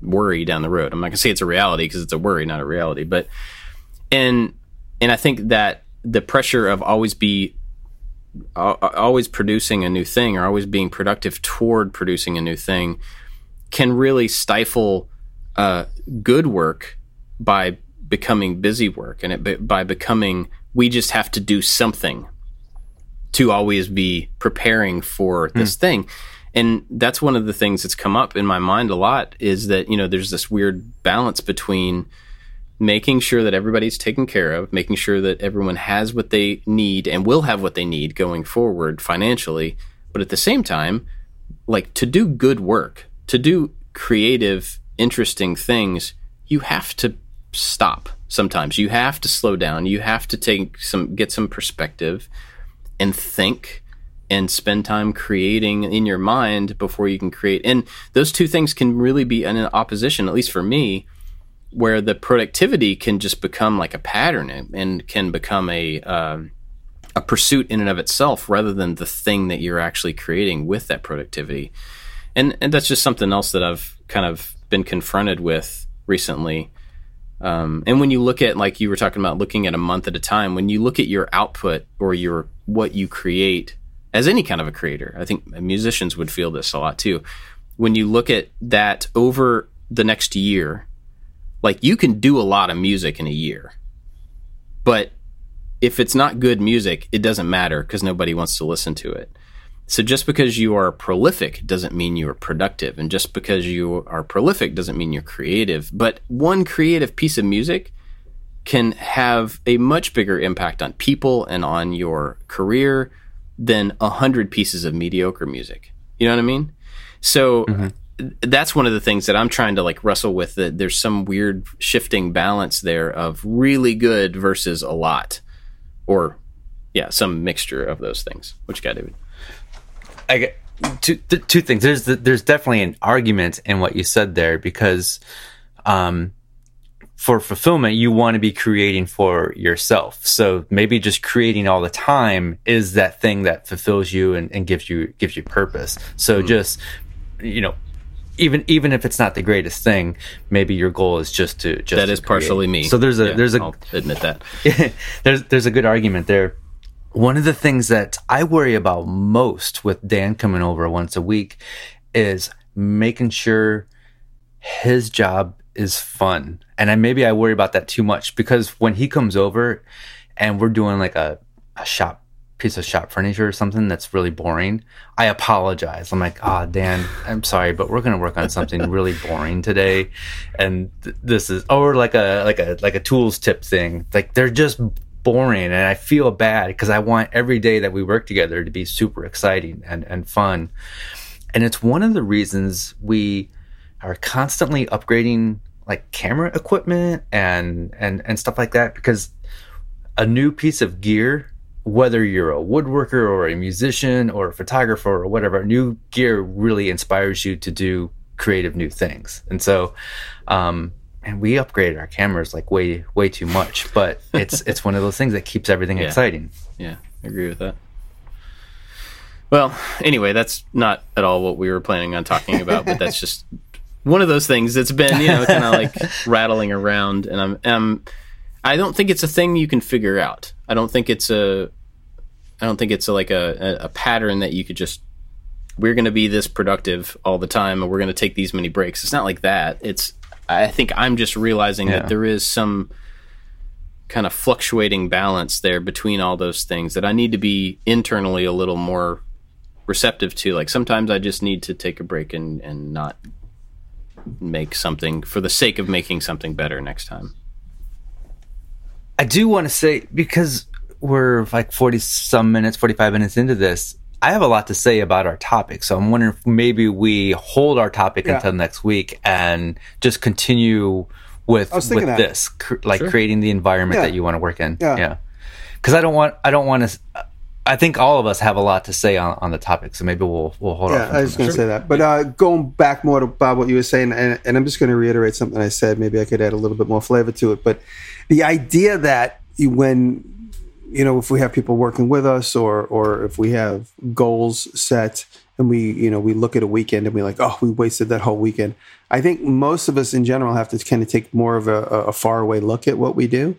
worry down the road. I'm not gonna say it's a reality because it's a worry, not a reality. But and and I think that the pressure of always be always producing a new thing or always being productive toward producing a new thing can really stifle uh, good work by becoming busy work and it, by becoming we just have to do something to always be preparing for this mm. thing and that's one of the things that's come up in my mind a lot is that you know there's this weird balance between making sure that everybody's taken care of making sure that everyone has what they need and will have what they need going forward financially but at the same time like to do good work to do creative interesting things you have to stop sometimes you have to slow down you have to take some get some perspective and think and spend time creating in your mind before you can create. And those two things can really be in opposition, at least for me, where the productivity can just become like a pattern and can become a um, a pursuit in and of itself rather than the thing that you're actually creating with that productivity. And and that's just something else that I've kind of been confronted with recently. Um, and when you look at like you were talking about looking at a month at a time, when you look at your output or your what you create as any kind of a creator. I think musicians would feel this a lot too. When you look at that over the next year, like you can do a lot of music in a year, but if it's not good music, it doesn't matter because nobody wants to listen to it. So just because you are prolific doesn't mean you are productive, and just because you are prolific doesn't mean you're creative. But one creative piece of music can have a much bigger impact on people and on your career than a hundred pieces of mediocre music. You know what I mean? So mm-hmm. That's one of the things that I'm trying to like wrestle with. That there's some weird shifting balance there of really good versus a lot, or yeah, some mixture of those things. What you got, David? I get two th- two things. There's the, there's definitely an argument in what you said there because um, for fulfillment, you want to be creating for yourself. So maybe just creating all the time is that thing that fulfills you and, and gives you gives you purpose. So mm just you know, even even if it's not the greatest thing, maybe your goal is just to just that to is create. partially me. So there's a yeah, there's a I'll admit that there's there's a good argument there. One of the things that I worry about most with Dan coming over once a week is making sure his job is fun. And I maybe I worry about that too much because when he comes over and we're doing like a, a shop piece of shop furniture or something that's really boring, I apologize. I'm like, ah, oh, Dan, I'm sorry, but we're gonna work on something really boring today, and th- this is or like a like a like a tools tip thing. Like they're just boring, and I feel bad because I want every day that we work together to be super exciting and and fun. And it's one of the reasons we are constantly upgrading like camera equipment and and and stuff like that because a new piece of gear whether you're a woodworker or a musician or a photographer or whatever new gear really inspires you to do creative new things and so um and we upgraded our cameras like way way too much but it's it's one of those things that keeps everything yeah. exciting yeah i agree with that well anyway that's not at all what we were planning on talking about but that's just one of those things that's been you know kind of like rattling around, and I'm um, I don't think it's a thing you can figure out. I don't think it's a I don't think it's a, like a, a pattern that you could just we're going to be this productive all the time and we're going to take these many breaks. It's not like that. It's I think I'm just realizing yeah. that there is some kind of fluctuating balance there between all those things that I need to be internally a little more receptive to. Like sometimes I just need to take a break and and not make something for the sake of making something better next time. I do want to say because we're like 40 some minutes, 45 minutes into this, I have a lot to say about our topic. So I'm wondering if maybe we hold our topic yeah. until next week and just continue with with that. this, cr- like sure. creating the environment yeah. that you want to work in. Yeah. Because I don't want I don't want to I think all of us have a lot to say on, on the topic, so maybe we'll we'll hold yeah, I was going to say that, but uh, going back more to Bob, what you were saying, and, and I'm just going to reiterate something I said. Maybe I could add a little bit more flavor to it. But the idea that when you know if we have people working with us, or or if we have goals set, and we you know we look at a weekend and we're like oh we wasted that whole weekend i think most of us in general have to kind of take more of a, a far away look at what we do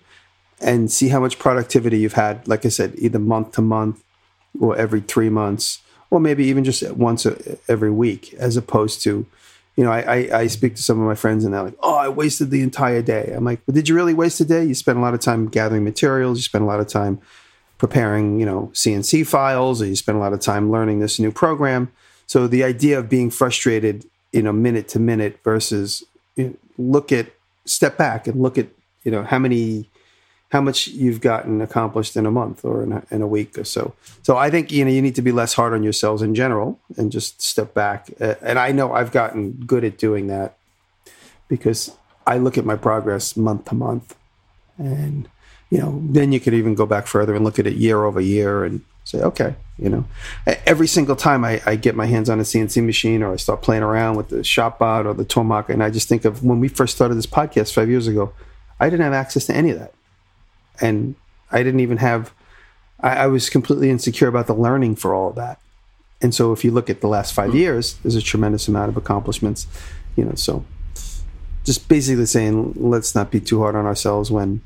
and see how much productivity you've had like i said either month to month or every three months or maybe even just once a, every week as opposed to you know I, I, I speak to some of my friends and they're like oh i wasted the entire day i'm like well, did you really waste a day you spent a lot of time gathering materials you spent a lot of time preparing, you know, CNC files, or you spent a lot of time learning this new program. So the idea of being frustrated, you know, minute to minute versus you know, look at step back and look at, you know, how many how much you've gotten accomplished in a month or in a, in a week or so. So I think you know you need to be less hard on yourselves in general and just step back. Uh, and I know I've gotten good at doing that because I look at my progress month to month, and you know, then you could even go back further and look at it year over year and say, okay, you know, every single time I, I get my hands on a CNC machine or I start playing around with the ShopBot or the Toolmarker, and I just think of when we first started this podcast five years ago, I didn't have access to any of that. And I didn't even have, I, I was completely insecure about the learning for all of that. And so if you look at the last five mm-hmm. years, there's a tremendous amount of accomplishments, you know, so just basically saying, let's not be too hard on ourselves when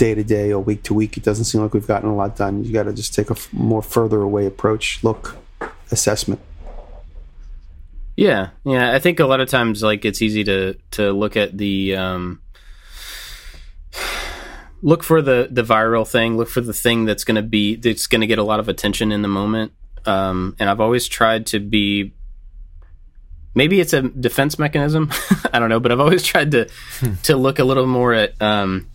day to day or week to week, it doesn't seem like we've gotten a lot done. You got to just take a f- more further away approach, look, assessment. Yeah, yeah. I think a lot of times, like it's easy to to look at the um, look for the the viral thing, look for the thing that's going to be that's going to get a lot of attention in the moment. Um, and I've always tried to be maybe it's a defense mechanism i don't know but i've always tried to hmm. to look a little more at um,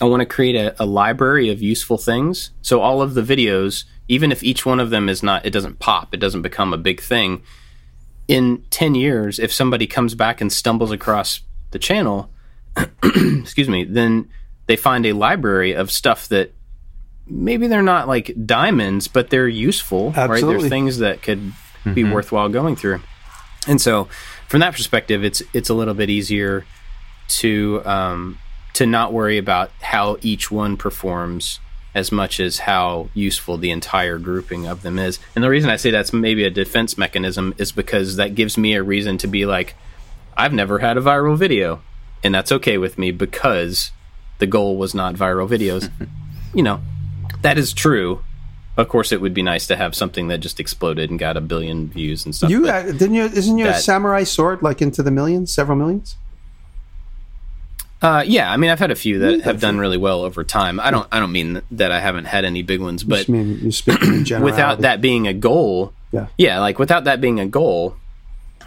I want to create a, a, library of useful things. So all of the videos, even if each one of them is not, it doesn't pop, it doesn't become a big thing. In 10 years, if somebody comes back and stumbles across the channel, excuse me, then they find a library of stuff that maybe they're not like diamonds, but they're useful, Absolutely. right? They're things that could mm-hmm. be worthwhile going through. And so, from that perspective, it's it's a little bit easier to um, to not worry about how each one performs as much as how useful the entire grouping of them is. And the reason I say that's maybe a defense mechanism is because that gives me a reason to be like, I've never had a viral video. And that's okay with me because the goal was not viral videos. you know, that is true. Of course, it would be nice to have something that just exploded and got a billion views and stuff. You didn't you? Isn't your that, samurai sword like into the millions, several millions? Uh, yeah, I mean, I've had a few that have done really well over time. I don't, I don't mean that I haven't had any big ones, but mean, without that being a goal, yeah, yeah, like without that being a goal,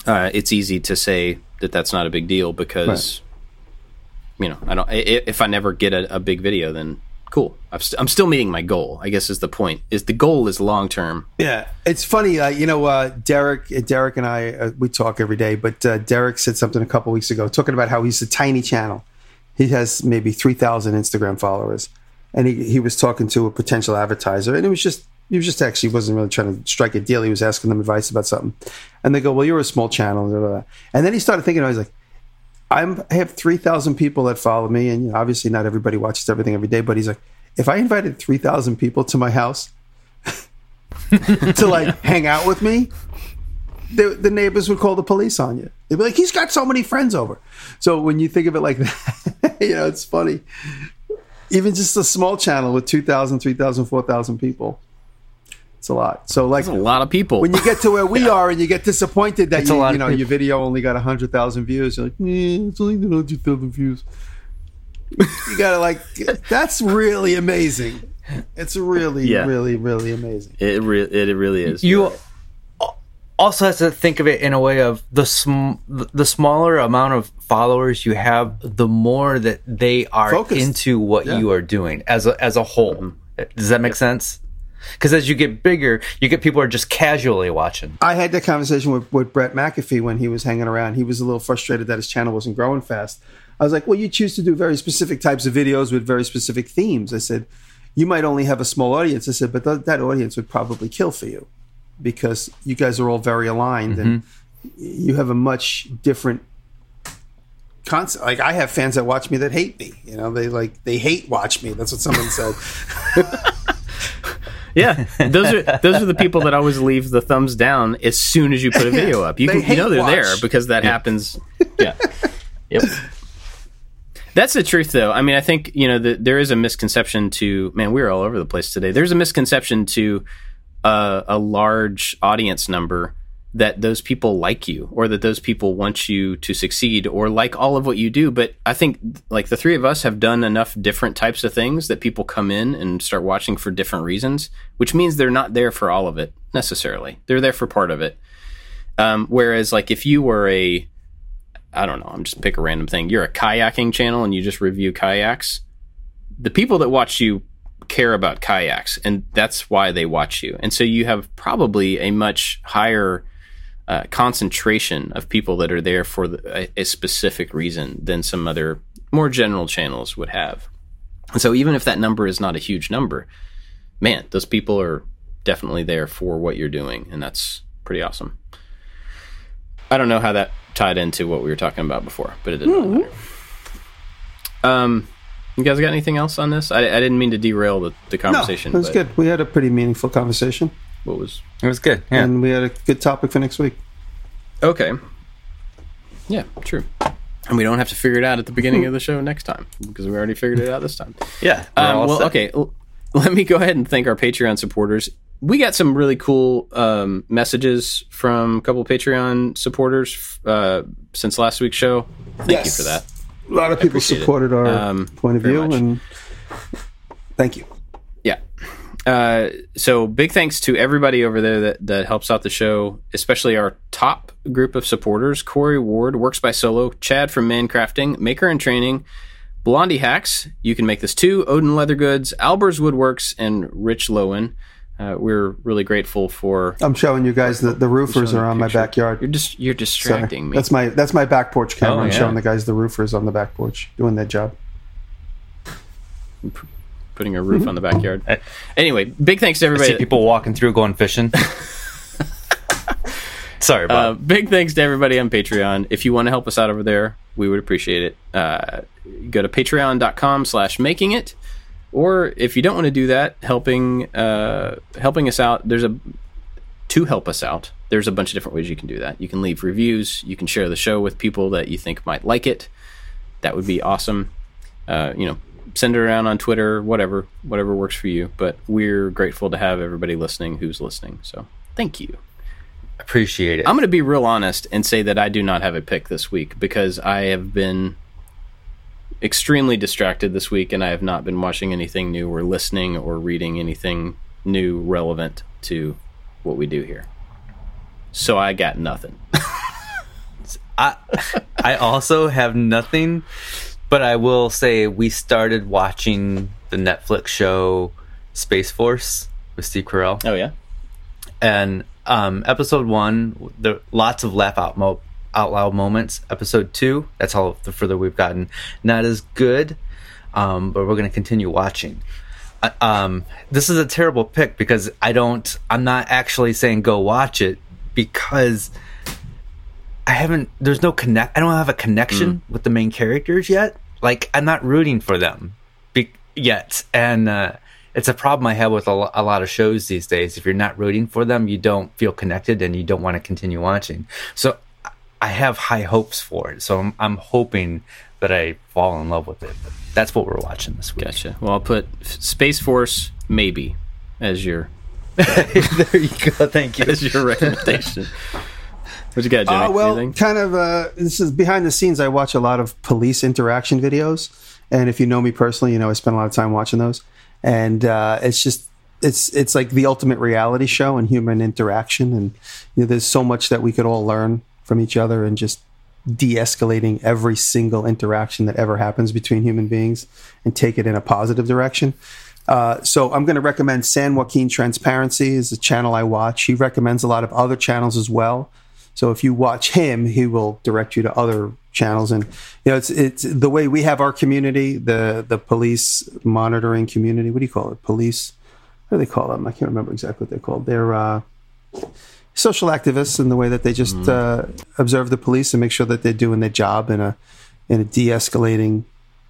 uh, it's easy to say that that's not a big deal because, right. You know, I don't. If I never get a, a big video, then cool. i st- I'm still meeting my goal. I guess is the point. Is the goal is long term? Yeah, it's funny. Uh, you know, uh, Derek, Derek and I, uh, we talk every day. But uh, Derek said something a couple weeks ago, talking about how he's a tiny channel he has maybe 3,000 Instagram followers. And he, he was talking to a potential advertiser, and it was just, he was just actually wasn't really trying to strike a deal. He was asking them advice about something. And they go, Well, you're a small channel. Blah, blah, blah. And then he started thinking, I was like, I'm, I have 3,000 people that follow me. And obviously, not everybody watches everything every day, but he's like, if I invited 3,000 people to my house to like hang out with me, the, the neighbors would call the police on you. They'd be like, he's got so many friends over. So when you think of it like that, you know, it's funny. Even just a small channel with 2,000, 3,000, 4,000 people. It's a lot. So like That's a lot of people. When you get to where we yeah. are and you get disappointed that you, you know your video only got 100,000 views, you're like, eh, it's only 100,000 views. you gotta like that's really amazing. It's really, yeah. really, really amazing. It re- it, it really is. You also has to think of it in a way of the sm- the smaller amount of followers you have, the more that they are Focused. into what yeah. you are doing as a as a whole. Mm-hmm. Does that make sense? Because as you get bigger, you get people are just casually watching. I had that conversation with, with Brett McAfee when he was hanging around. He was a little frustrated that his channel wasn't growing fast. I was like, well, you choose to do very specific types of videos with very specific themes. I said, you might only have a small audience. I said, but th- that audience would probably kill for you because you guys are all very aligned mm-hmm. and you have a much different concept. Like I have fans that watch me that hate me. You know, they like they hate watch me. That's what someone said. Yeah, those are those are the people that always leave the thumbs down as soon as you put a video up. You can, you know they're watch. there because that happens. Yeah. Yep. That's the truth, though. I mean, I think you know the, there is a misconception to man. We're all over the place today. There's a misconception to uh, a large audience number that those people like you or that those people want you to succeed or like all of what you do. But I think like the three of us have done enough different types of things that people come in and start watching for different reasons, which means they're not there for all of it necessarily. They're there for part of it. Um, whereas like if you were a I don't know, I'm just pick a random thing. You're a kayaking channel and you just review kayaks. The people that watch you care about kayaks, and that's why they watch you. And so you have probably a much higher uh, concentration of people that are there for the, a, a specific reason than some other more general channels would have. And so even if that number is not a huge number, man, those people are definitely there for what you're doing, and that's pretty awesome. I don't know how that tied into what we were talking about before, but it didn't really matter. Um, you guys got anything else on this? I, I didn't mean to derail the, the No, conversation. it was but good. We had a pretty meaningful conversation, What was It was good. Yeah. and we had a good topic for next week. okay? Yeah, true. And we don't have to figure it out at the beginning of the show next time because we already figured it out this time. yeah. Um, well, set. okay. l- Let me go ahead and thank our Patreon supporters. We got some really cool um, messages from a couple of Patreon supporters uh, since last week's show. Thank Yes. you for that. A lot of people appreciate it. supported our Um, point of view, much. and thank you. Yeah. Uh, so big thanks to everybody over there that, that helps out the show, especially our top group of supporters Corey Ward, Works by Solo, Chad from Mancrafting, Maker and Training, Blondie Hacks, You Can Make This Too, Odin Leather Goods, Albers Woodworks, and Rich Lowen. Uh, we're really grateful for. I'm showing you guys the, the roofers are on my backyard. You're just you're Sorry. distracting me. That's my that's my back porch camera. Oh, I'm showing the guys the roofers on the back porch doing their job. Putting a roof on the backyard. Anyway, big thanks to I everybody. see people walking through going fishing. Sorry, Uh, big thanks to everybody on Patreon. If you want to help us out over there, we would appreciate it. Uh, go to patreon.com slash making it. Or if you don't want to do that, helping uh, helping us out, there's a to help us out. There's a bunch of different ways you can do that. You can leave reviews. You can share the show with people that you think might like it. That would be awesome. Uh, you know, send it around on Twitter, whatever, whatever works for you. But we're grateful to have everybody listening who's listening. So thank you. Appreciate it. I'm going to be real honest and say that I do not have a pick this week because I have been extremely distracted this week and I have not been watching anything new or listening or reading anything new relevant to what we do here. So I got nothing. I I also have nothing, but I will say we started watching the Netflix show Space Force with Steve Carell, Oh yeah. and um, episode one, there lots of laugh out mo- out loud moments. Episode two, that's all the further we've gotten. Not as good, um, but we're going to continue watching. Uh, um, this is a terrible pick because I don't. I'm not actually saying go watch it because I haven't. There's no connect. I don't have a connection with the main characters yet. Like I'm not rooting for them be- yet, and uh, it's a problem I have with a, lo- a lot of shows these days. If you're not rooting for them, you don't feel connected, and you don't want to continue watching. So I- I have high hopes for it. So I'm, I'm hoping that I fall in love with it. But that's what we're watching this week. Gotcha. Well, I'll put Space Force maybe as your there you go. Thank you. as your recommendation. what you got, Jimmy? Uh, well, Anything? kind of. Uh, this is behind the scenes. I watch a lot of police interaction videos, and if you know me personally, you know I spend a lot of time watching those. And uh, it's just it's it's like the ultimate reality show and human interaction. And you know, there's so much that we could all learn from each other, and just de-escalating every single interaction that ever happens between human beings and take it in a positive direction. Uh, so I'm going to recommend San Joaquin Transparency is a channel I watch. He recommends a lot of other channels as well. So if you watch him, he will direct you to other channels. And you know, it's it's the way we have our community, the the police monitoring community. What do you call it? Police. What do they call them? I can't remember exactly what they're called. They're uh, social activists in the way that they just uh, observe the police and make sure that they're doing their job in a in a de-escalating,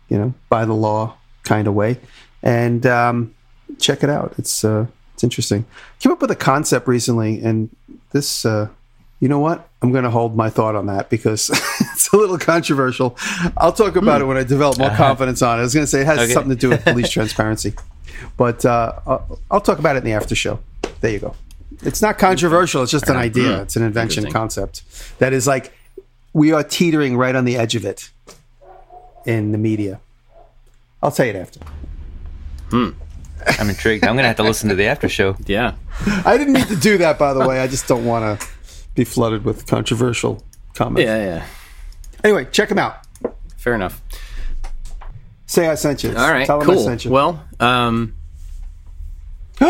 you know, by the law kind of way. And um, check it out. It's uh, It's interesting. Came up with a concept recently, and this, uh, you know what? I'm going to hold my thought on that because it's a little controversial. I'll talk about hmm. it when I develop more uh-huh. confidence on it. I was going to say it has Okay. something to do with police transparency, but uh, I'll, I'll talk about it in the after show. There you go. It's not controversial. It's just an idea. Hmm. It's an invention concept that is like we are teetering right on the edge of it in the media. I'll tell you it after. Hmm. I'm intrigued. I'm gonna have to listen to the after show. Yeah. I didn't mean to do that, by the way. I just don't want to be flooded with controversial comments. Yeah, yeah. Anyway, check them out. Fair enough. Say I sent you. All right, Tell them I cool. sent you. Well, um, yeah,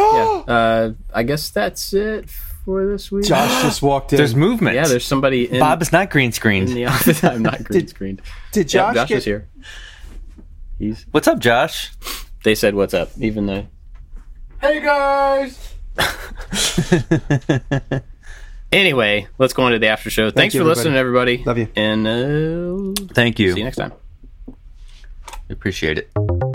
uh, I guess that's it for this week. Josh just walked in. There's movement. Yeah, there's somebody in, Bob is not green in screened. the office. I'm not green screened. Did Yeah, Josh, Josh get, is here. He's. What's up, Josh? They said, "What's up?" Even though. Hey guys. Anyway, let's go into the after show. Thanks you, for everybody. listening, everybody. Love you. And uh, Thank you. see you next time. Appreciate it.